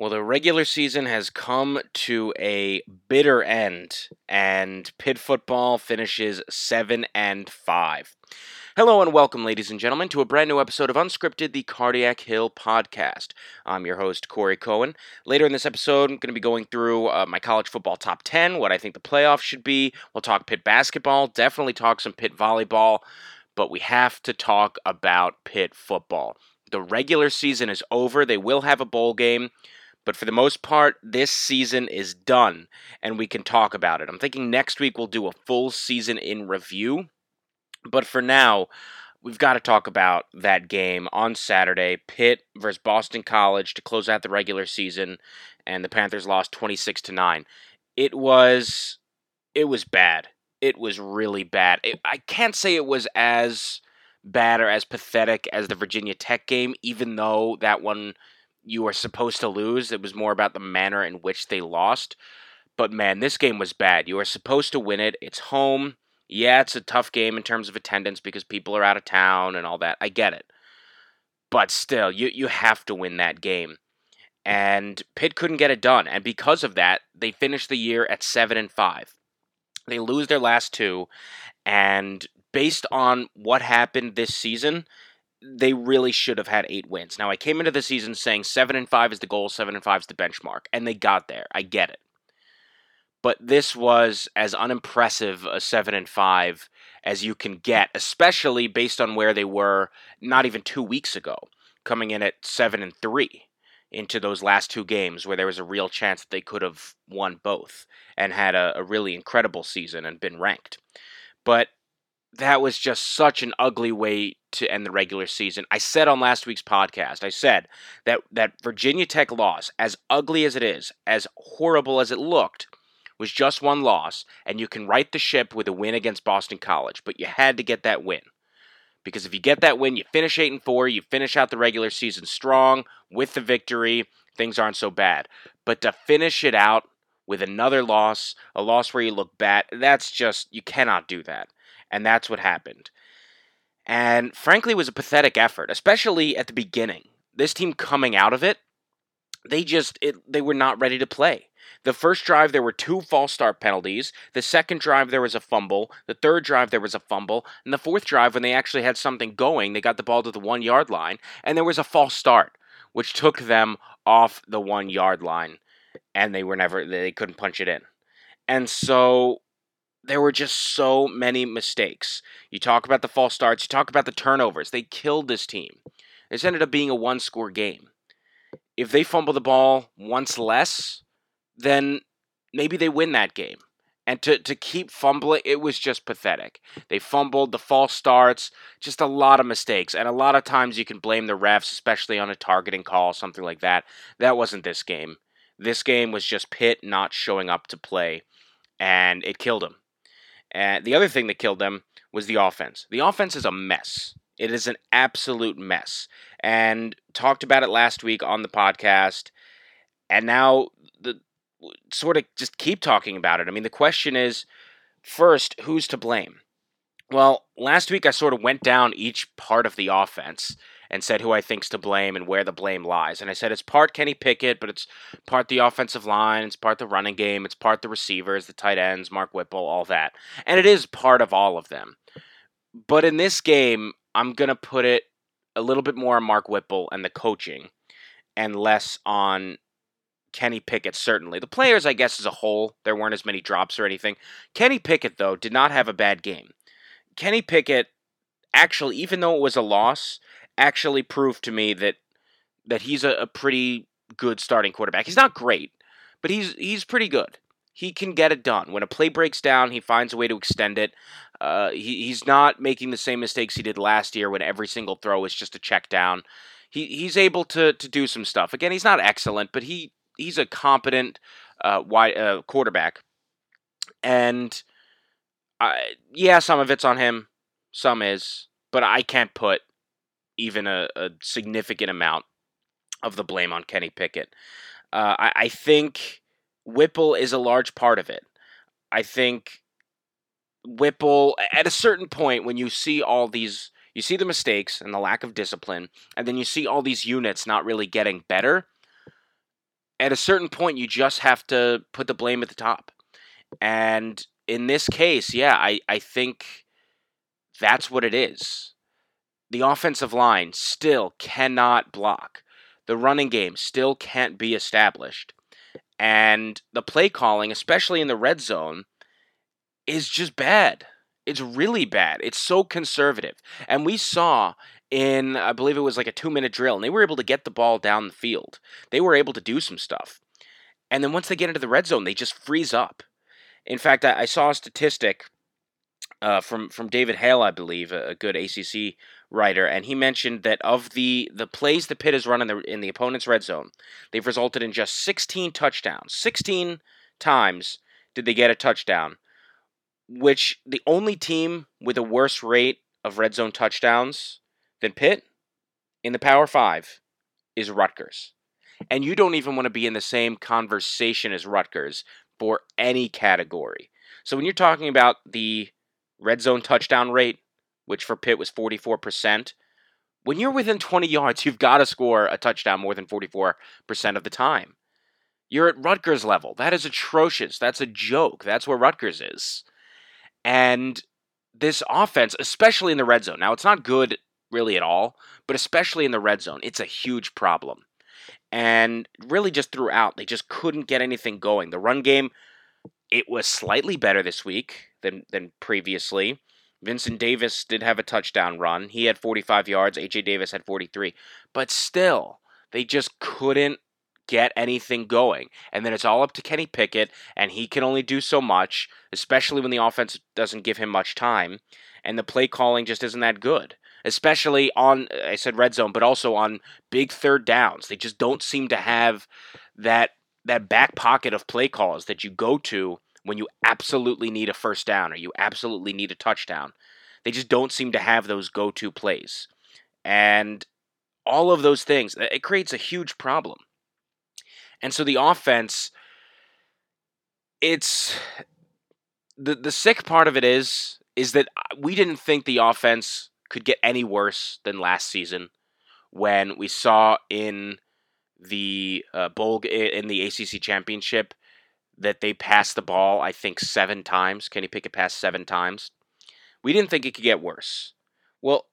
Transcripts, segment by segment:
Well, the regular season has come to a bitter end, and Pitt football finishes 7 and 5. Hello and welcome, ladies and gentlemen, to a brand new episode of Unscripted, the Cardiac Hill podcast. I'm your host, Corey Cohen. Later in this episode, I'm going to be going through uh, my college football top 10, what I think the playoffs should be. We'll talk Pitt basketball, definitely talk some Pitt volleyball, but we have to talk about Pitt football. The regular season is over, they will have a bowl game. But for the most part, this season is done and we can talk about it. I'm thinking next week we'll do a full season in review. But for now, we've got to talk about that game on Saturday Pitt versus Boston College to close out the regular season, and the Panthers lost 26 to 9. It was. It was bad. It was really bad. It, I can't say it was as bad or as pathetic as the Virginia Tech game, even though that one you were supposed to lose. It was more about the manner in which they lost. But man, this game was bad. You were supposed to win it. It's home. Yeah, it's a tough game in terms of attendance because people are out of town and all that. I get it. But still, you, you have to win that game. And Pitt couldn't get it done. And because of that, they finished the year at 7 and 5. They lose their last two. And based on what happened this season, they really should have had eight wins. Now I came into the season saying seven and five is the goal, seven and five is the benchmark, and they got there. I get it. But this was as unimpressive a seven and five as you can get, especially based on where they were not even two weeks ago, coming in at seven and three into those last two games where there was a real chance that they could have won both and had a, a really incredible season and been ranked. But that was just such an ugly way to end the regular season. I said on last week's podcast, I said that that Virginia Tech loss, as ugly as it is, as horrible as it looked, was just one loss, and you can right the ship with a win against Boston College, but you had to get that win. Because if you get that win, you finish 8 and 4, you finish out the regular season strong with the victory, things aren't so bad. But to finish it out with another loss, a loss where you look bad, that's just you cannot do that and that's what happened. And frankly, it was a pathetic effort, especially at the beginning. This team coming out of it, they just it, they were not ready to play. The first drive there were two false start penalties. The second drive there was a fumble. The third drive there was a fumble. And the fourth drive when they actually had something going, they got the ball to the 1-yard line and there was a false start which took them off the 1-yard line and they were never they couldn't punch it in. And so there were just so many mistakes. You talk about the false starts, you talk about the turnovers. They killed this team. This ended up being a one score game. If they fumble the ball once less, then maybe they win that game. And to, to keep fumbling, it was just pathetic. They fumbled, the false starts, just a lot of mistakes. And a lot of times you can blame the refs, especially on a targeting call, something like that. That wasn't this game. This game was just Pitt not showing up to play, and it killed them. And the other thing that killed them was the offense. The offense is a mess. It is an absolute mess. And talked about it last week on the podcast. And now the sort of just keep talking about it. I mean, the question is first, who's to blame? Well, last week I sort of went down each part of the offense and said who I think's to blame and where the blame lies. And I said it's part Kenny Pickett, but it's part the offensive line, it's part the running game, it's part the receivers, the tight ends, Mark Whipple, all that. And it is part of all of them. But in this game, I'm going to put it a little bit more on Mark Whipple and the coaching and less on Kenny Pickett, certainly. The players, I guess, as a whole, there weren't as many drops or anything. Kenny Pickett, though, did not have a bad game. Kenny Pickett, actually, even though it was a loss, actually proved to me that that he's a, a pretty good starting quarterback. He's not great, but he's he's pretty good. He can get it done. When a play breaks down, he finds a way to extend it. Uh, he, he's not making the same mistakes he did last year when every single throw is just a check down. He, he's able to, to do some stuff. Again, he's not excellent, but he he's a competent uh, wide, uh, quarterback. And I, yeah, some of it's on him, some is, but I can't put even a, a significant amount of the blame on Kenny Pickett. Uh, I, I think Whipple is a large part of it. I think Whipple, at a certain point, when you see all these, you see the mistakes and the lack of discipline, and then you see all these units not really getting better. At a certain point, you just have to put the blame at the top. And in this case, yeah, I, I think that's what it is. The offensive line still cannot block. The running game still can't be established. And the play calling, especially in the red zone, is just bad. It's really bad. It's so conservative. And we saw in, I believe it was like a two minute drill, and they were able to get the ball down the field. They were able to do some stuff. And then once they get into the red zone, they just freeze up. In fact, I, saw a statistic uh, from from David Hale, I believe, a, good ACC writer, and he mentioned that of the the plays the Pitt has run in the in the opponent's red zone, they've resulted in just 16 touchdowns. 16 times did they get a touchdown, which the only team with a worse rate of red zone touchdowns than Pitt in the Power Five is Rutgers. And you don't even want to be in the same conversation as Rutgers for any category. So when you're talking about the red zone touchdown rate, which for Pitt was 44%, when you're within 20 yards, you've got to score a touchdown more than 44% of the time. You're at Rutgers level. That is atrocious. That's a joke. That's where Rutgers is. And this offense, especially in the red zone, now it's not good really at all, but especially in the red zone, it's a huge problem and really just throughout, they just couldn't get anything going. The run game, it was slightly better this week than than previously. Vincent Davis did have a touchdown run. He had 45 yards. AJ Davis had 43. But still, they just couldn't get anything going. And then it's all up to Kenny Pickett, and he can only do so much, especially when the offense doesn't give him much time. And the play calling just isn't that good especially on I said red zone, but also on big third downs. They just don't seem to have that that back pocket of play calls that you go to when you absolutely need a first down or you absolutely need a touchdown. They just don't seem to have those go-to plays. And all of those things, it creates a huge problem. And so the offense it's the the sick part of it is is that we didn't think the offense could get any worse than last season when we saw in the uh, bowl in the ACC championship that they passed the ball I think 7 times. Kenny Pickett passed 7 times. We didn't think it could get worse. Well,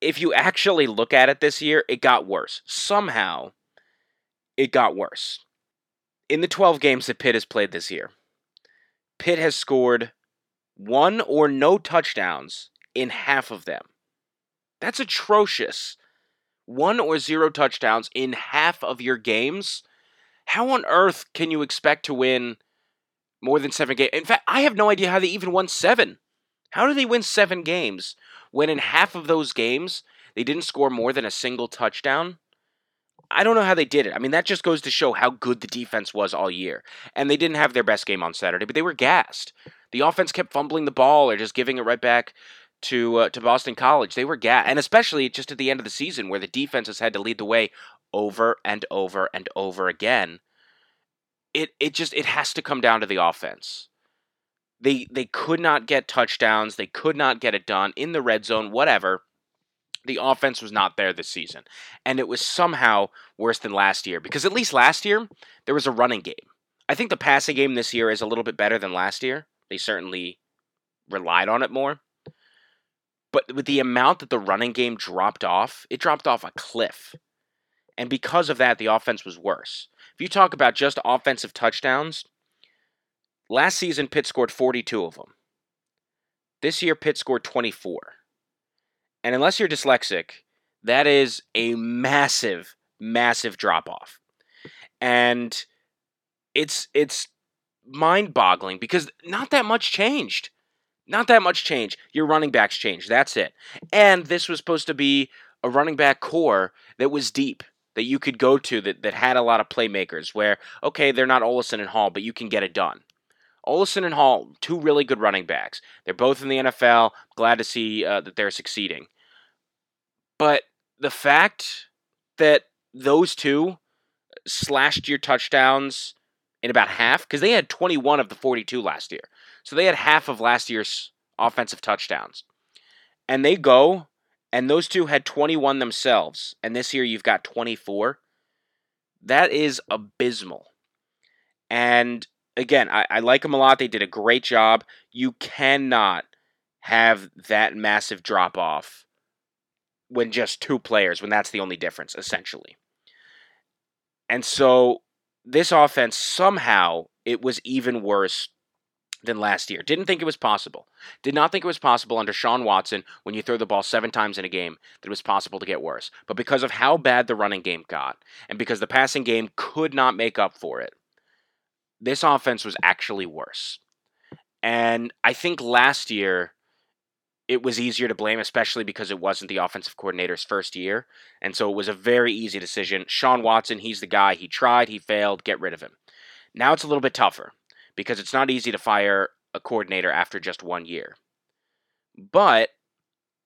if you actually look at it this year, it got worse. Somehow it got worse. In the 12 games that Pitt has played this year, Pitt has scored one or no touchdowns in half of them. That's atrocious. One or zero touchdowns in half of your games? How on earth can you expect to win more than seven games? In fact, I have no idea how they even won seven. How do they win seven games when in half of those games they didn't score more than a single touchdown? I don't know how they did it. I mean, that just goes to show how good the defense was all year. And they didn't have their best game on Saturday, but they were gassed. The offense kept fumbling the ball or just giving it right back to uh, to Boston College. They were gassed, and especially just at the end of the season where the defense has had to lead the way over and over and over again. It it just it has to come down to the offense. They they could not get touchdowns. They could not get it done in the red zone. Whatever. The offense was not there this season, and it was somehow worse than last year because at least last year there was a running game. I think the passing game this year is a little bit better than last year. They certainly relied on it more. But with the amount that the running game dropped off, it dropped off a cliff. And because of that, the offense was worse. If you talk about just offensive touchdowns, last season Pitt scored 42 of them. This year, Pitt scored 24. And unless you're dyslexic, that is a massive, massive drop off. And it's it's mind-boggling because not that much changed. Not that much change. Your running backs changed. That's it. And this was supposed to be a running back corps that was deep, that you could go to, that, that had a lot of playmakers, where, okay, they're not Ollison and Hall, but you can get it done. Ollison and Hall, two really good running backs. They're both in the NFL. Glad to see uh, that they're succeeding. But the fact that those two slashed your touchdowns in about half, because they had 21 of the 42 last year. So they had half of last year's offensive touchdowns. And they go, and those two had 21 themselves. And this year you've got 24. That is abysmal. And again, I, I like them a lot. They did a great job. You cannot have that massive drop off when just two players, when that's the only difference, essentially. And so this offense somehow it was even worse than last year. Didn't think it was possible. Did not think it was possible under Shawn Watson when you throw the ball seven times in a game that it was possible to get worse. But because of how bad the running game got, and because the passing game could not make up for it, this offense was actually worse. And I think last year it was easier to blame, especially because it wasn't the offensive coordinator's first year. And so it was a very easy decision. Shawn Watson, he's the guy. He tried, he failed, get rid of him. Now it's a little bit tougher because it's not easy to fire a coordinator after just one year. But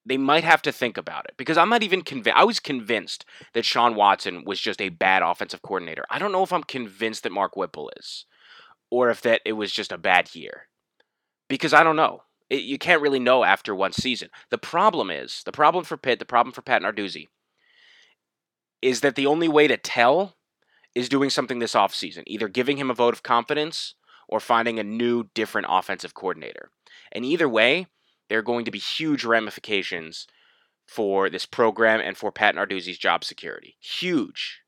they might have to think about it because I'm not even convinced. I was convinced that Shawn Watson was just a bad offensive coordinator. I don't know if I'm convinced that Mark Whipple is or if that it was just a bad year because I don't know. It, you can't really know after one season. The problem is the problem for Pitt, the problem for Pat Narduzzi, is that the only way to tell is doing something this offseason, either giving him a vote of confidence or finding a new, different offensive coordinator. And either way, there are going to be huge ramifications for this program and for Pat Narduzzi's job security. Huge.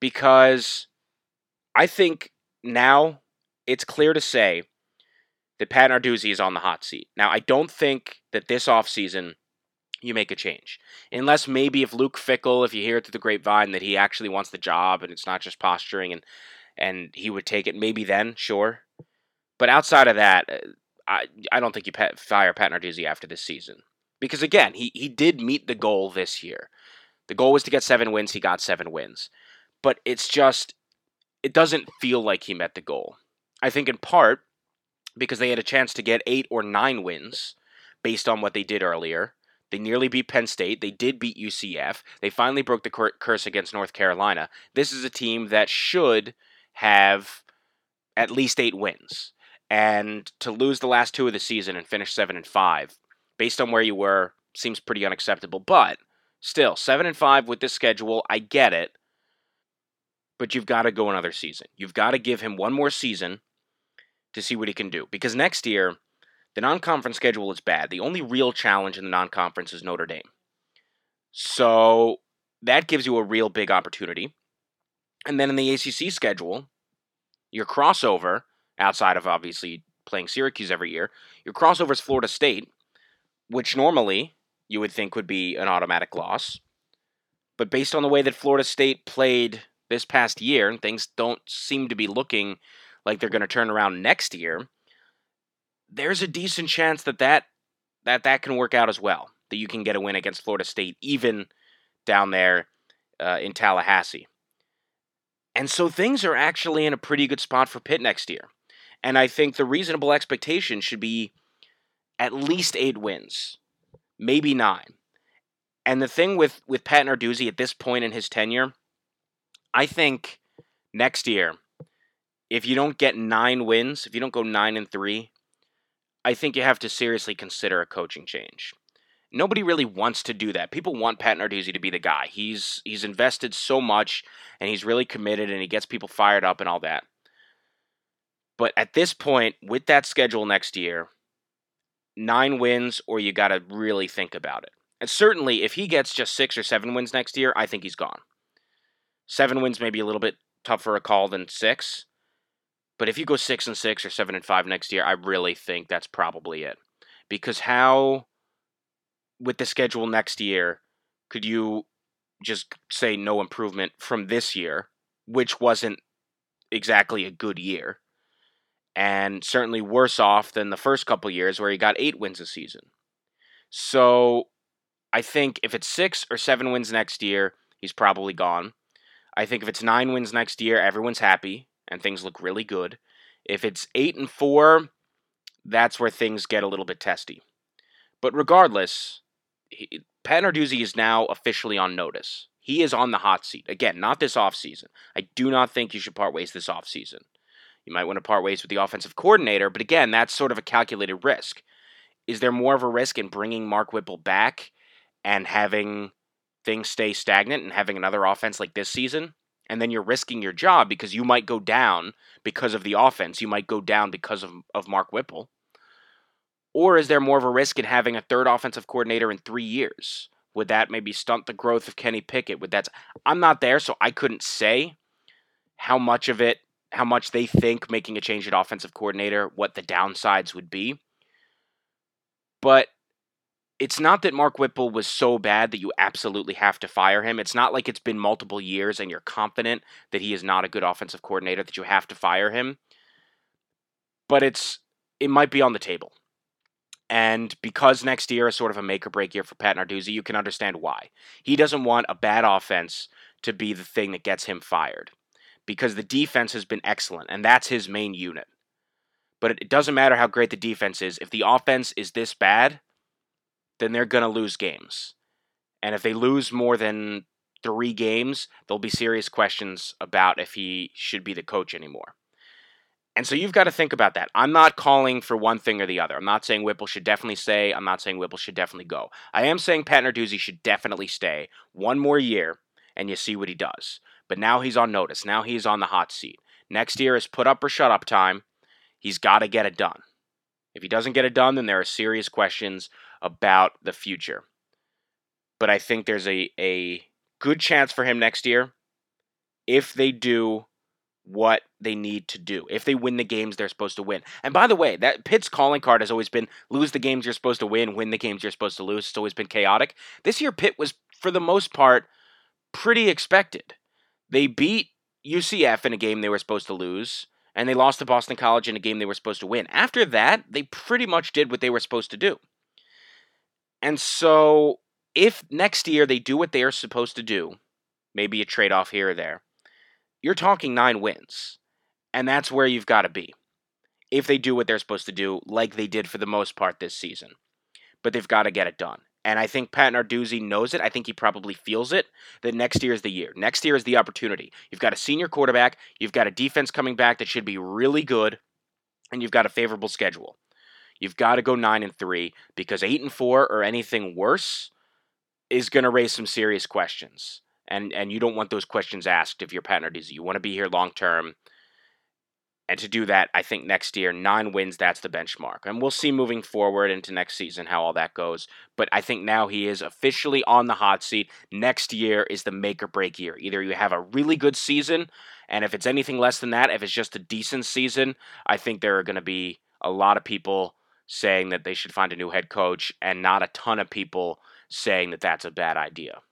Because I think now it's clear to say that Pat Narduzzi is on the hot seat. Now, I don't think that this offseason you make a change. Unless maybe if Luke Fickell, if you hear it through the grapevine that he actually wants the job and it's not just posturing and and he would take it, maybe then, sure. But outside of that, uh, I I don't think you fire Pat Narduzzi after this season. Because again, he, he did meet the goal this year. The goal was to get seven wins, he got seven wins. But it's just it doesn't feel like he met the goal. I think in part because they had a chance to get eight or nine wins based on what they did earlier. They nearly beat Penn State. They did beat UCF. They finally broke the curse against North Carolina. This is a team that should have at least eight wins. And to lose the last two of the season and finish seven and five, based on where you were, seems pretty unacceptable. But still, seven and five with this schedule, I get it. But you've got to go another season. You've got to give him one more season to see what he can do. Because next year, the non conference schedule is bad. The only real challenge in the non conference is Notre Dame. So that gives you a real big opportunity. And then in the ACC schedule, your crossover, outside of obviously playing Syracuse every year, your crossover is Florida State, which normally you would think would be an automatic loss. But based on the way that Florida State played this past year, and things don't seem to be looking like they're going to turn around next year, there's a decent chance that that that that can work out as well. That you can get a win against Florida State, even down there uh, in Tallahassee. And so things are actually in a pretty good spot for Pitt next year. And I think the reasonable expectation should be at least eight wins, maybe nine. And the thing with with Pat Narduzzi at this point in his tenure, I think next year if you don't get nine wins, if you don't go nine and three, I think you have to seriously consider a coaching change. Nobody really wants to do that. People want Pat Narduzzi to be the guy. He's he's invested so much and he's really committed and he gets people fired up and all that. But at this point, with that schedule next year, nine wins or you got to really think about it. And certainly, if he gets just six or seven wins next year, I think he's gone. Seven wins may be a little bit tougher a call than six. But if you go six and six or seven and five next year, I really think that's probably it. Because how, with the schedule next year, could you just say no improvement from this year, which wasn't exactly a good year, and certainly worse off than the first couple years where he got eight wins a season. So I think if it's six or seven wins next year, he's probably gone. I think if it's nine wins next year, everyone's happy and things look really good. If it's eight and four, that's where things get a little bit testy. But regardless, Pat Narduzzi is now officially on notice. He is on the hot seat. Again, not this offseason. I do not think you should part ways this offseason. You might want to part ways with the offensive coordinator, but again, that's sort of a calculated risk. Is there more of a risk in bringing Mark Whipple back and having things stay stagnant and having another offense like this season? And then you're risking your job because you might go down because of the offense. You might go down because of, of Mark Whipple. Or is there more of a risk in having a third offensive coordinator in three years? Would that maybe stunt the growth of Kenny Pickett? Would that? I'm not there, so I couldn't say how much of it, how much they think making a change at offensive coordinator, what the downsides would be. But it's not that Mark Whipple was so bad that you absolutely have to fire him. It's not like it's been multiple years and you're confident that he is not a good offensive coordinator that you have to fire him. But it's it might be on the table. And because next year is sort of a make or break year for Pat Narduzzi, you can understand why. He doesn't want a bad offense to be the thing that gets him fired because the defense has been excellent, and that's his main unit. But it doesn't matter how great the defense is. If the offense is this bad, then they're going to lose games. And if they lose more than three games, there'll be serious questions about if he should be the coach anymore. And so you've got to think about that. I'm not calling for one thing or the other. I'm not saying Whipple should definitely stay. I'm not saying Whipple should definitely go. I am saying Pat Narduzzi should definitely stay one more year and you see what he does. But now he's on notice. Now he's on the hot seat. Next year is put up or shut up time. He's got to get it done. If he doesn't get it done, then there are serious questions about the future. But I think there's a, a good chance for him next year if they do what they need to do. If they win the games they're supposed to win. And by the way, that Pitt's calling card has always been lose the games you're supposed to win, win the games you're supposed to lose. It's always been chaotic. This year Pitt was for the most part pretty expected. They beat UCF in a game they were supposed to lose and they lost to Boston College in a game they were supposed to win. After that, they pretty much did what they were supposed to do. And so if next year they do what they are supposed to do, maybe a trade off here or there you're talking nine wins. And that's where you've got to be. If they do what they're supposed to do, like they did for the most part this season. But they've got to get it done. And I think Pat Narduzzi knows it. I think he probably feels it that next year is the year. Next year is the opportunity. You've got a senior quarterback, you've got a defense coming back that should be really good, and you've got a favorable schedule. You've got to go 9 and 3 because 8 and 4 or anything worse is going to raise some serious questions and and you don't want those questions asked if you're Pat Narduzzi. You want to be here long term. And to do that, I think next year, nine wins, that's the benchmark. And we'll see moving forward into next season how all that goes. But I think now he is officially on the hot seat. Next year is the make or break year. Either you have a really good season, and if it's anything less than that, if it's just a decent season, I think there are going to be a lot of people saying that they should find a new head coach, and not a ton of people saying that that's a bad idea.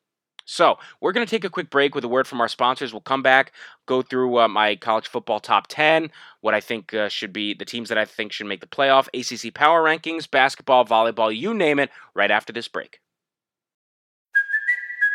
So, we're going to take a quick break with a word from our sponsors. We'll come back, go through uh, my college football top 10, what I think uh, should be the teams that I think should make the playoff, ACC power rankings, basketball, volleyball, you name it, right after this break.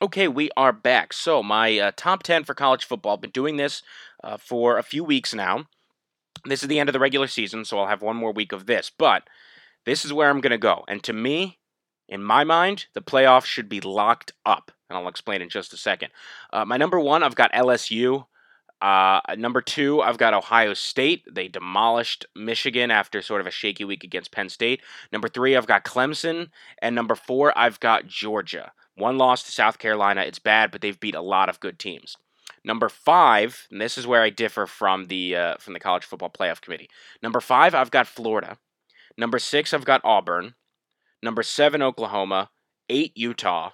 Okay, we are back. So, my uh, top 10 for college football. I've been doing this uh, for a few weeks now. This is the end of the regular season, so I'll have one more week of this. But this is where I'm going to go. And to me, in my mind, the playoffs should be locked up. And I'll explain in just a second. Uh, my number one, I've got LSU. Uh, number two, I've got Ohio State. They demolished Michigan after sort of a shaky week against Penn State. Number three, I've got Clemson. And number four, I've got Georgia. One loss to South Carolina. It's bad, but they've beat a lot of good teams. Number five, and this is where I differ from the uh, from the college football playoff committee. Number five, I've got Florida. Number six, I've got Auburn. Number seven, Oklahoma. Eight, Utah.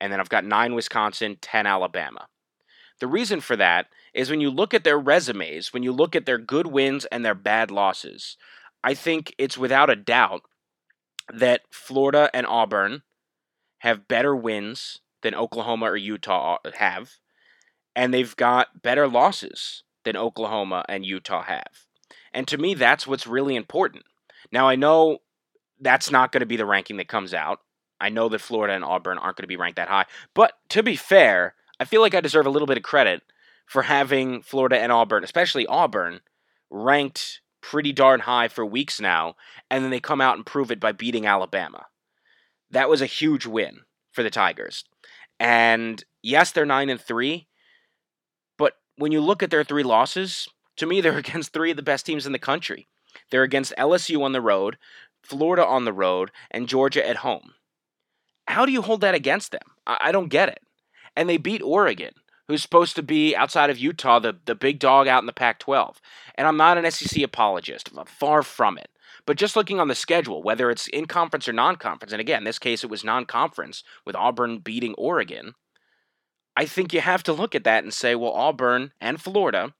And then I've got nine, Wisconsin. Ten, Alabama. The reason for that is when you look at their resumes, when you look at their good wins and their bad losses, I think it's without a doubt that Florida and Auburn have better wins than Oklahoma or Utah have, and they've got better losses than Oklahoma and Utah have. And to me, that's what's really important. Now, I know that's not going to be the ranking that comes out. I know that Florida and Auburn aren't going to be ranked that high. But to be fair, I feel like I deserve a little bit of credit for having Florida and Auburn, especially Auburn, ranked pretty darn high for weeks now, and then they come out and prove it by beating Alabama. That was a huge win for the Tigers. And yes, they're 9 and 3, but when you look at their three losses, to me they're against three of the best teams in the country. They're against LSU on the road, Florida on the road, and Georgia at home. How do you hold that against them? I, I don't get it. And they beat Oregon, who's supposed to be outside of Utah, the, the big dog out in the Pac 12. And I'm not an SEC apologist, I'm far from it. But just looking on the schedule, whether it's in conference or non conference, and again, in this case it was non conference with Auburn beating Oregon, I think you have to look at that and say, well, Auburn and Florida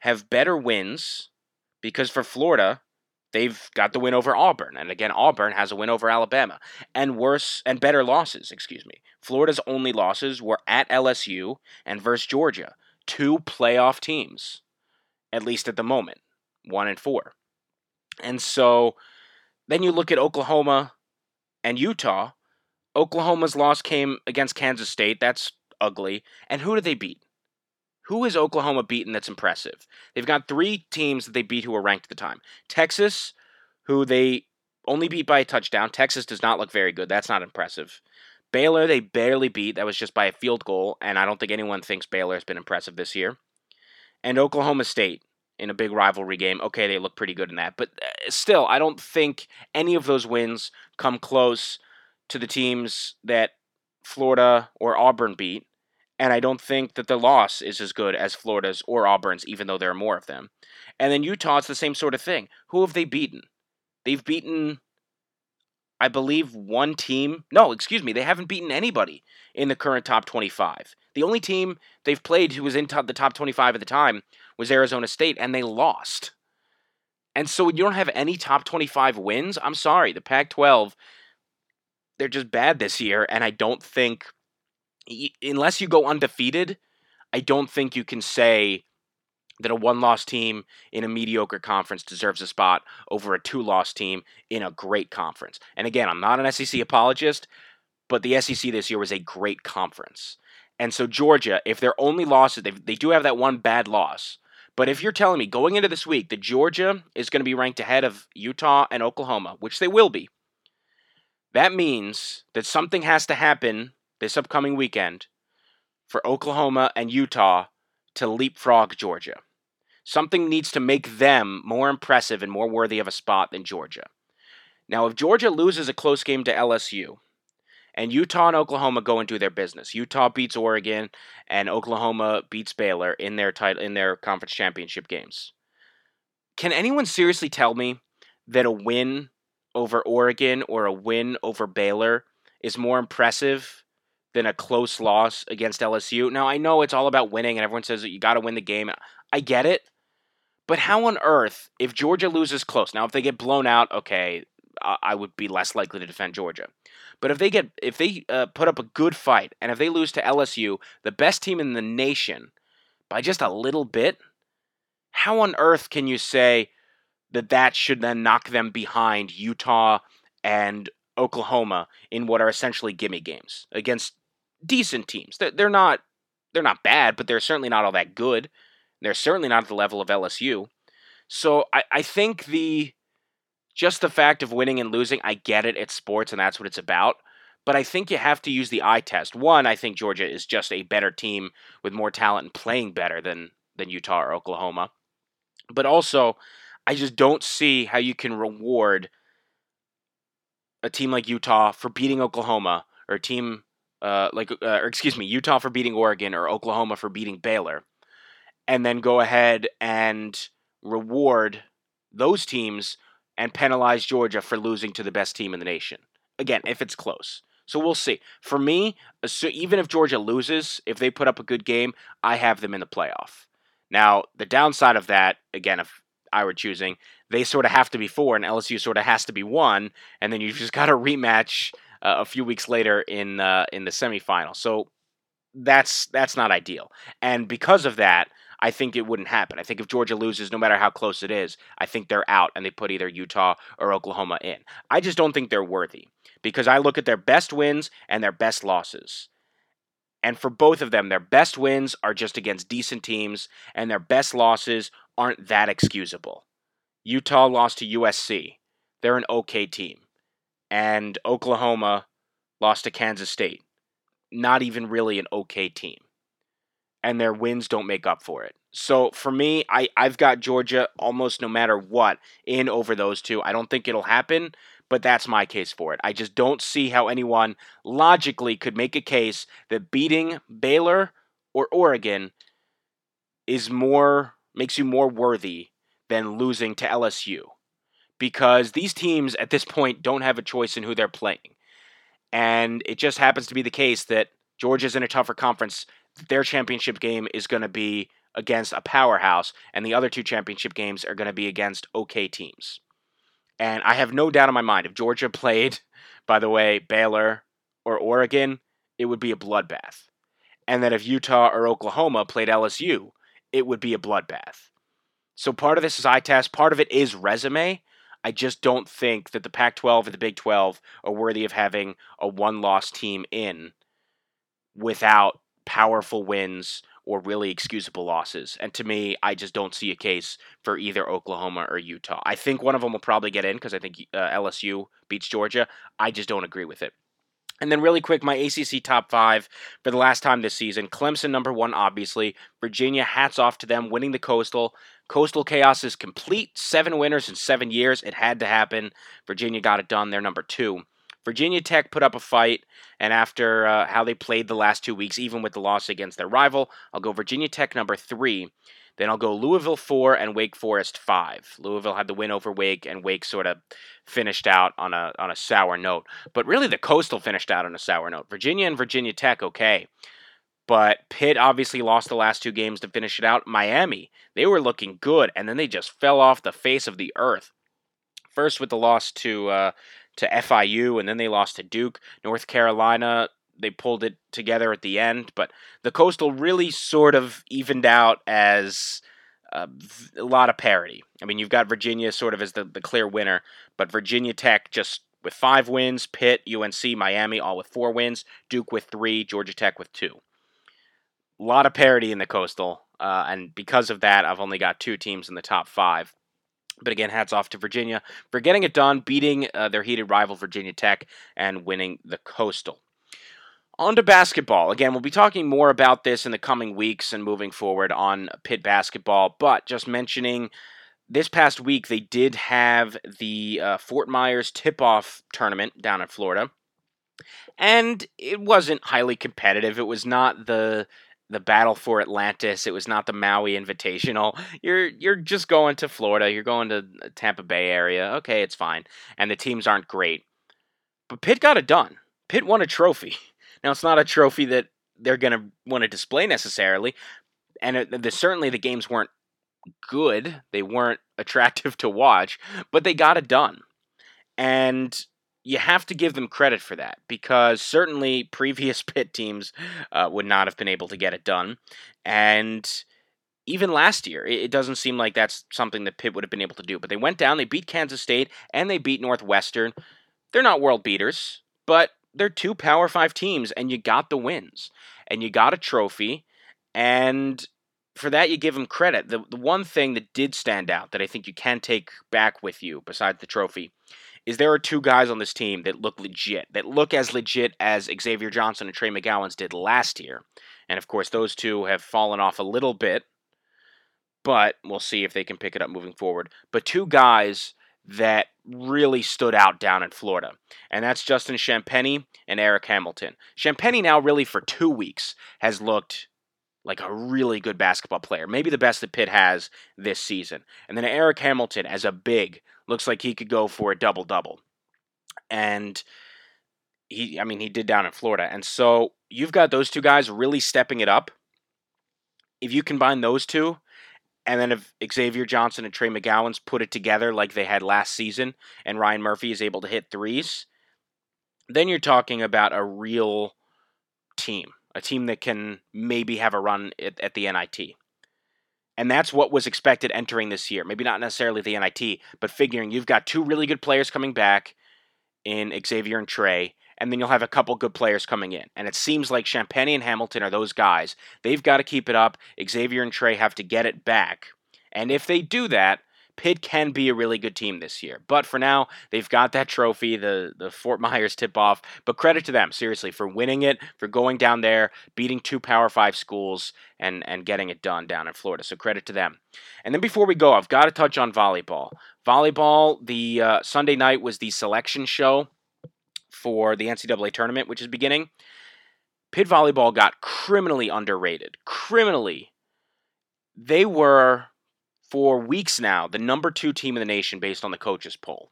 have better wins because for Florida, they've got the win over Auburn. And again, Auburn has a win over Alabama. And worse and better losses, excuse me. Florida's only losses were at LSU and versus Georgia, two playoff teams, at least at the moment, one and four. And so then you look at Oklahoma and Utah. Oklahoma's loss came against Kansas State. That's ugly. And who did they beat? Who is Oklahoma beaten that's impressive? They've got three teams that they beat who were ranked at the time. Texas, who they only beat by a touchdown. Texas does not look very good. That's not impressive. Baylor, they barely beat. That was just by a field goal, and I don't think anyone thinks Baylor has been impressive this year. And Oklahoma State in a big rivalry game. Okay, they look pretty good in that. But uh, still, I don't think any of those wins come close to the teams that Florida or Auburn beat. And I don't think that the loss is as good as Florida's or Auburn's, even though there are more of them. And then Utah, it's the same sort of thing. Who have they beaten? They've beaten, I believe, one team. No, excuse me, they haven't beaten anybody in the current top 25. The only team they've played who was in top, the top 25 at the time was Arizona State, and they lost. And so you don't have any top 25 wins, I'm sorry, the Pac 12, they're just bad this year, and I don't think unless you go undefeated, I don't think you can say that a one loss team in a mediocre conference deserves a spot over a two loss team in a great conference. And again, I'm not an SEC apologist, but the SEC this year was a great conference. And so, Georgia, if their only losses, they, they do have that one bad loss. But if you're telling me going into this week that Georgia is going to be ranked ahead of Utah and Oklahoma, which they will be, that means that something has to happen this upcoming weekend for Oklahoma and Utah to leapfrog Georgia. Something needs to make them more impressive and more worthy of a spot than Georgia. Now, if Georgia loses a close game to LSU, and Utah and Oklahoma go and do their business. Utah beats Oregon, and Oklahoma beats Baylor in their title in their conference championship games. Can anyone seriously tell me that a win over Oregon or a win over Baylor is more impressive than a close loss against LSU. Now, I know it's all about winning, and everyone says that you got to win the game. I get it. But how on earth, if Georgia loses close, now if they get blown out, okay, I, would be less likely to defend Georgia. But if they get if they uh, put up a good fight and if they lose to LSU, the best team in the nation, by just a little bit, how on earth can you say that that should then knock them behind Utah and Oklahoma in what are essentially gimme games against decent teams? They're, they're not they're not bad, but they're certainly not all that good. They're certainly not at the level of LSU. So I, I think the just the fact of winning and losing, I get it. It's sports and that's what it's about. But I think you have to use the eye test. One, I think Georgia is just a better team with more talent and playing better than than Utah or Oklahoma. But also, I just don't see how you can reward a team like Utah for beating Oklahoma or a team uh, like uh, or excuse me, Utah for beating Oregon or Oklahoma for beating Baylor, and then go ahead and reward those teams and penalize Georgia for losing to the best team in the nation. Again, if it's close. So we'll see. For me, even if Georgia loses, if they put up a good game, I have them in the playoff. Now, the downside of that, again, if I were choosing, they sort of have to be four, and LSU sort of has to be one, and then you've just got a rematch uh, a few weeks later in uh, in the semifinal. So that's that's not ideal, and because of that, I think it wouldn't happen. I think if Georgia loses, no matter how close it is, I think they're out and they put either Utah or Oklahoma in. I just don't think they're worthy because I look at their best wins and their best losses. And for both of them, their best wins are just against decent teams, and their best losses aren't that excusable. Utah lost to USC. They're an okay team. And Oklahoma lost to Kansas State. Not even really an okay team and their wins don't make up for it. So for me, I, I've got Georgia almost no matter what in over those two. I don't think it'll happen, but that's my case for it. I just don't see how anyone logically could make a case that beating Baylor or Oregon is more makes you more worthy than losing to LSU. Because these teams at this point don't have a choice in who they're playing. And it just happens to be the case that Georgia's in a tougher conference their championship game is going to be against a powerhouse, and the other two championship games are going to be against okay teams. And I have no doubt in my mind if Georgia played, by the way, Baylor or Oregon, it would be a bloodbath. And that if Utah or Oklahoma played LSU, it would be a bloodbath. So part of this is eye test, part of it is resume. I just don't think that the Pac 12 and the Big 12 are worthy of having a one loss team in without powerful wins or really excusable losses. And to me, I just don't see a case for either Oklahoma or Utah. I think one of them will probably get in because I think uh, LSU beats Georgia. I just don't agree with it. And then, really quick, my ACC top five for the last time this season. Clemson, number one, obviously. Virginia, hats off to them, winning the Coastal. Coastal Chaos is complete. Seven winners in seven years. It had to happen. Virginia got it done. They're number two. Virginia Tech put up a fight, and after uh, how they played the last two weeks, even with the loss against their rival, I'll go Virginia Tech number three. Then I'll go Louisville four and Wake Forest five. Louisville had the win over Wake, and Wake sort of finished out on a on a sour note. But really, the Coastal finished out on a sour note. Virginia and Virginia Tech, okay. But Pitt obviously lost the last two games to finish it out. Miami, they were looking good, and then they just fell off the face of the earth. First with the loss to uh, to FIU, and then they lost to Duke. North Carolina, they pulled it together at the end, but the Coastal really sort of evened out as uh, a lot of parity. I mean, you've got Virginia sort of as the, the clear winner, but Virginia Tech just with five wins, Pitt, UNC, Miami all with four wins, Duke with three, Georgia Tech with two. A lot of parity in the Coastal, uh, and because of that, I've only got two teams in the top five. But again, hats off to Virginia for getting it done, beating uh, their heated rival Virginia Tech and winning the Coastal. On to basketball. Again, we'll be talking more about this in the coming weeks and moving forward on Pitt basketball, but just mentioning this past week they did have the uh, Fort Myers tip off tournament down in Florida. And it wasn't highly competitive. It was not the the battle for Atlantis. It was not the Maui Invitational. You're you're just going to Florida. You're going to uh, Tampa Bay area. Okay, it's fine. And the teams aren't great. But Pitt got it done. Pitt won a trophy. Now it's not a trophy that they're going to want to display necessarily, and it, the, certainly the games weren't good. They weren't attractive to watch, but they got it done. And you have to give them credit for that because certainly previous Pitt teams uh, would not have been able to get it done. And even last year, it doesn't seem like that's something that Pitt would have been able to do. But they went down, they beat Kansas State, and they beat Northwestern. They're not world beaters, but they're two Power Five teams, and you got the wins, and you got a trophy, and for that you give them credit. The the one thing that did stand out that I think you can take back with you, besides the trophy, is there are two guys on this team that look legit, that look as legit as Xavier Johnson and Trey McGowens did last year. And of course, those two have fallen off a little bit, but we'll see if they can pick it up moving forward. But two guys that really stood out down in Florida, and that's Justin Champagnie and Eric Hamilton. Champagnie now, really for two weeks, has looked like a really good basketball player, maybe the best that Pitt has this season. And then Eric Hamilton, as a big, looks like he could go for a double double. And he, I mean, he did down in Florida. And so you've got those two guys really stepping it up. If you combine those two, and then if Xavier Johnson and Trey McGowens put it together like they had last season, and Ryan Murphy is able to hit threes, then you're talking about a real team, a team that can maybe have a run at, at the NIT. And that's what was expected entering this year. Maybe not necessarily the NIT, but figuring you've got two really good players coming back in Xavier and Trey, and then you'll have a couple good players coming in. And it seems like Champagnie and Hamilton are those guys. They've got to keep it up. Xavier and Trey have to get it back. And if they do that, Pitt can be a really good team this year. But for now, they've got that trophy, the, the Fort Myers tip off. But credit to them, seriously, for winning it, for going down there, beating two Power Five schools, and, and getting it done down in Florida. So credit to them. And then before we go, I've got to touch on volleyball. Volleyball, the uh, Sunday night was the selection show for the NCAA tournament, which is beginning. Pitt volleyball got criminally underrated. Criminally. They were for weeks now the number two team in the nation based on the coaches poll.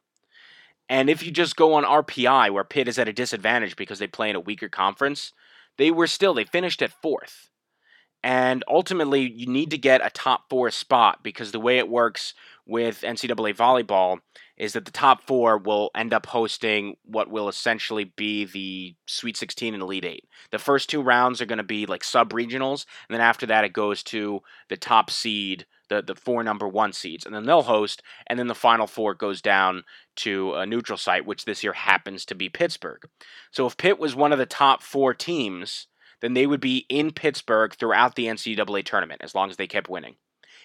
And if you just go on RPI, where Pitt is at a disadvantage because they play in a weaker conference, they were still, they finished at fourth. And ultimately, you need to get a top four spot because the way it works with NCAA volleyball is that the top four will end up hosting what will essentially be the Sweet 16 and Elite Eight. The first two rounds are going to be like sub regionals, and then after that, it goes to the top seed the the four number one seeds, and then they'll host, and then the final four goes down to a neutral site, which this year happens to be Pittsburgh. So if Pitt was one of the top four teams, then they would be in Pittsburgh throughout the NCAA tournament as long as they kept winning,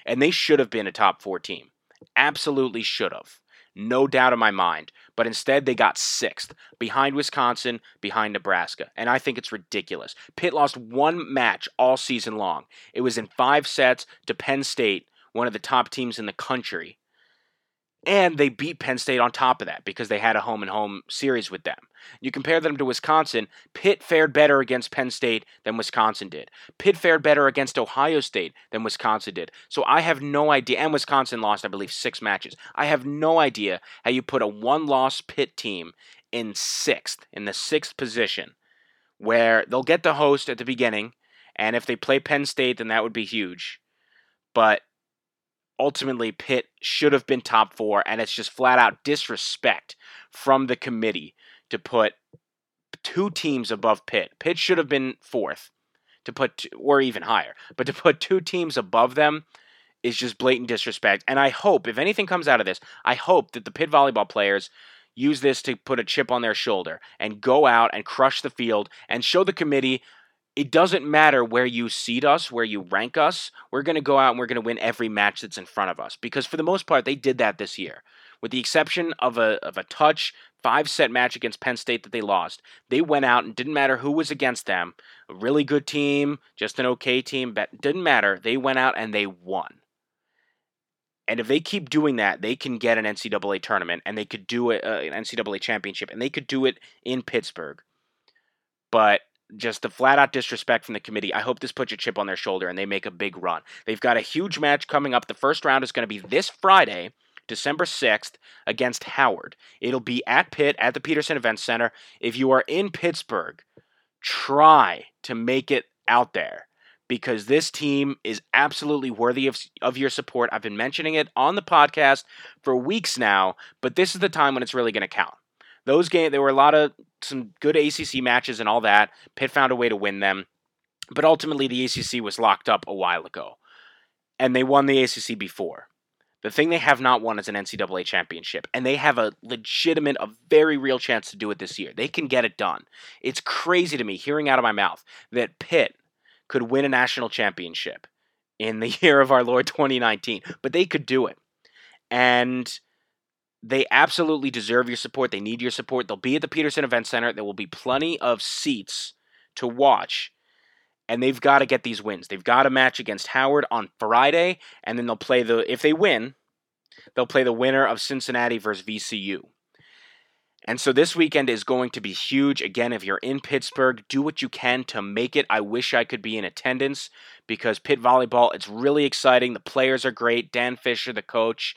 and they should have been a top four team, absolutely should have. No doubt in my mind. But instead, they got sixth, behind Wisconsin, behind Nebraska. And I think it's ridiculous. Pitt lost one match all season long. It was in five sets to Penn State, one of the top teams in the country. And they beat Penn State on top of that because they had a home and home series with them. You compare them to Wisconsin, Pitt fared better against Penn State than Wisconsin did. Pitt fared better against Ohio State than Wisconsin did. So I have no idea. And Wisconsin lost, I believe, six matches. I have no idea how you put a one loss Pitt team in sixth, in the sixth position, where they'll get the host at the beginning. And if they play Penn State, then that would be huge. But ultimately Pitt should have been top four, and it's just flat out disrespect from the committee to put two teams above Pitt. Pitt should have been fourth to put, or even higher, but to put two teams above them is just blatant disrespect. And I hope, if anything comes out of this, I hope that the Pitt volleyball players use this to put a chip on their shoulder and go out and crush the field and show the committee it doesn't matter where you seed us, where you rank us. We're going to go out and we're going to win every match that's in front of us because for the most part they did that this year. With the exception of a of a touch five set match against Penn State that they lost. They went out and didn't matter who was against them. A really good team, just an okay team, but didn't matter. They went out and they won. And if they keep doing that, they can get an NCAA tournament and they could do it, uh, an NCAA championship, and they could do it in Pittsburgh. But just the flat out disrespect from the committee. I hope this puts a chip on their shoulder and they make a big run. They've got a huge match coming up. The first round is going to be this Friday, December 6th, against Howard. It'll be at Pitt at the Petersen Event Center. If you are in Pittsburgh, try to make it out there because this team is absolutely worthy of, of your support. I've been mentioning it on the podcast for weeks now, but this is the time when it's really going to count. Those games, there were a lot of some good ACC matches and all that. Pitt found a way to win them, but ultimately the ACC was locked up a while ago, and they won the ACC before. The thing they have not won is an NCAA championship, and they have a legitimate, a very real chance to do it this year. They can get it done. It's crazy to me hearing out of my mouth that Pitt could win a national championship in the year of our Lord 2019, but they could do it. And they absolutely deserve your support. They need your support. They'll be at the Petersen Event Center. There will be plenty of seats to watch and they've got to get these wins. They've got a match against Howard on Friday, and then they'll play the if they win, they'll play the winner of Cincinnati versus VCU. And so this weekend is going to be huge. Again, if you're in Pittsburgh, do what you can to make it. I wish I could be in attendance because Pitt volleyball, it's really exciting. The players are great. Dan Fisher, the coach,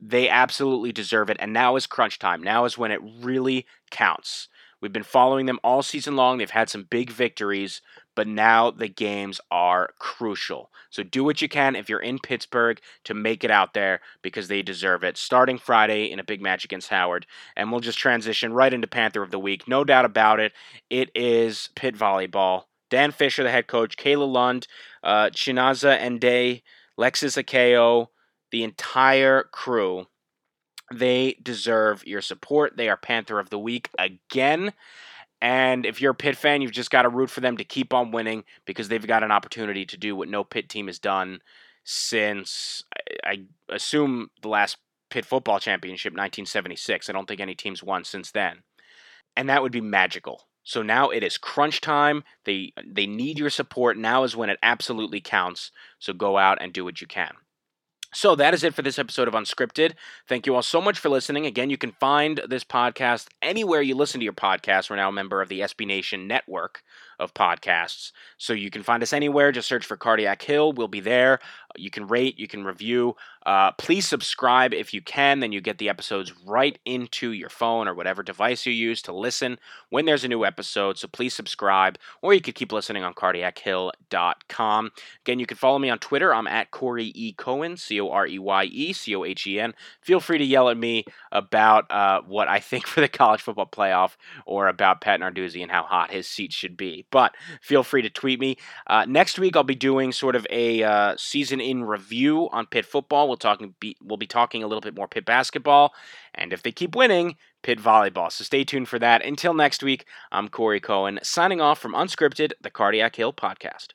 they absolutely deserve it. And now is crunch time. Now is when it really counts. We've been following them all season long. They've had some big victories, but now the games are crucial. So do what you can if you're in Pittsburgh to make it out there because they deserve it. Starting Friday in a big match against Howard, and we'll just transition right into Panther of the Week. No doubt about it. It is Pitt Volleyball. Dan Fisher, the head coach, Kayla Lund, uh, Chinaza Ndee, Lexis Akeo, the entire crew they deserve your support. They are Panther of the Week again. And if you're a Pitt fan, you've just got to root for them to keep on winning because they've got an opportunity to do what no Pitt team has done since, I, assume, the last Pitt football championship, 1976. I don't think any team's won since then. And that would be magical. So now it is crunch time. They they need your support. Now is when it absolutely counts. So go out and do what you can. So that is it for this episode of Unscripted. Thank you all so much for listening. Again, you can find this podcast anywhere you listen to your podcast. We're now a member of the SB Nation network of podcasts. So you can find us anywhere. Just search for Cardiac Hill. We'll be there. You can rate, you can review. Uh, please subscribe if you can. Then you get the episodes right into your phone or whatever device you use to listen when there's a new episode. So please subscribe, or you could keep listening on cardiachill.com. Again, you can follow me on Twitter. I'm at Corey E. Cohen, C O R E Y E C O H E N. Feel free to yell at me about uh, what I think for the college football playoff or about Pat Narduzzi and how hot his seat should be. But feel free to tweet me. Uh, next week, I'll be doing sort of a uh, season in review on Pitt football. We'll talking be, we'll be talking a little bit more Pitt basketball, and if they keep winning, Pitt volleyball. So stay tuned for that. Until next week, I'm Corey Cohen signing off from Unscripted, the Cardiac Hill podcast.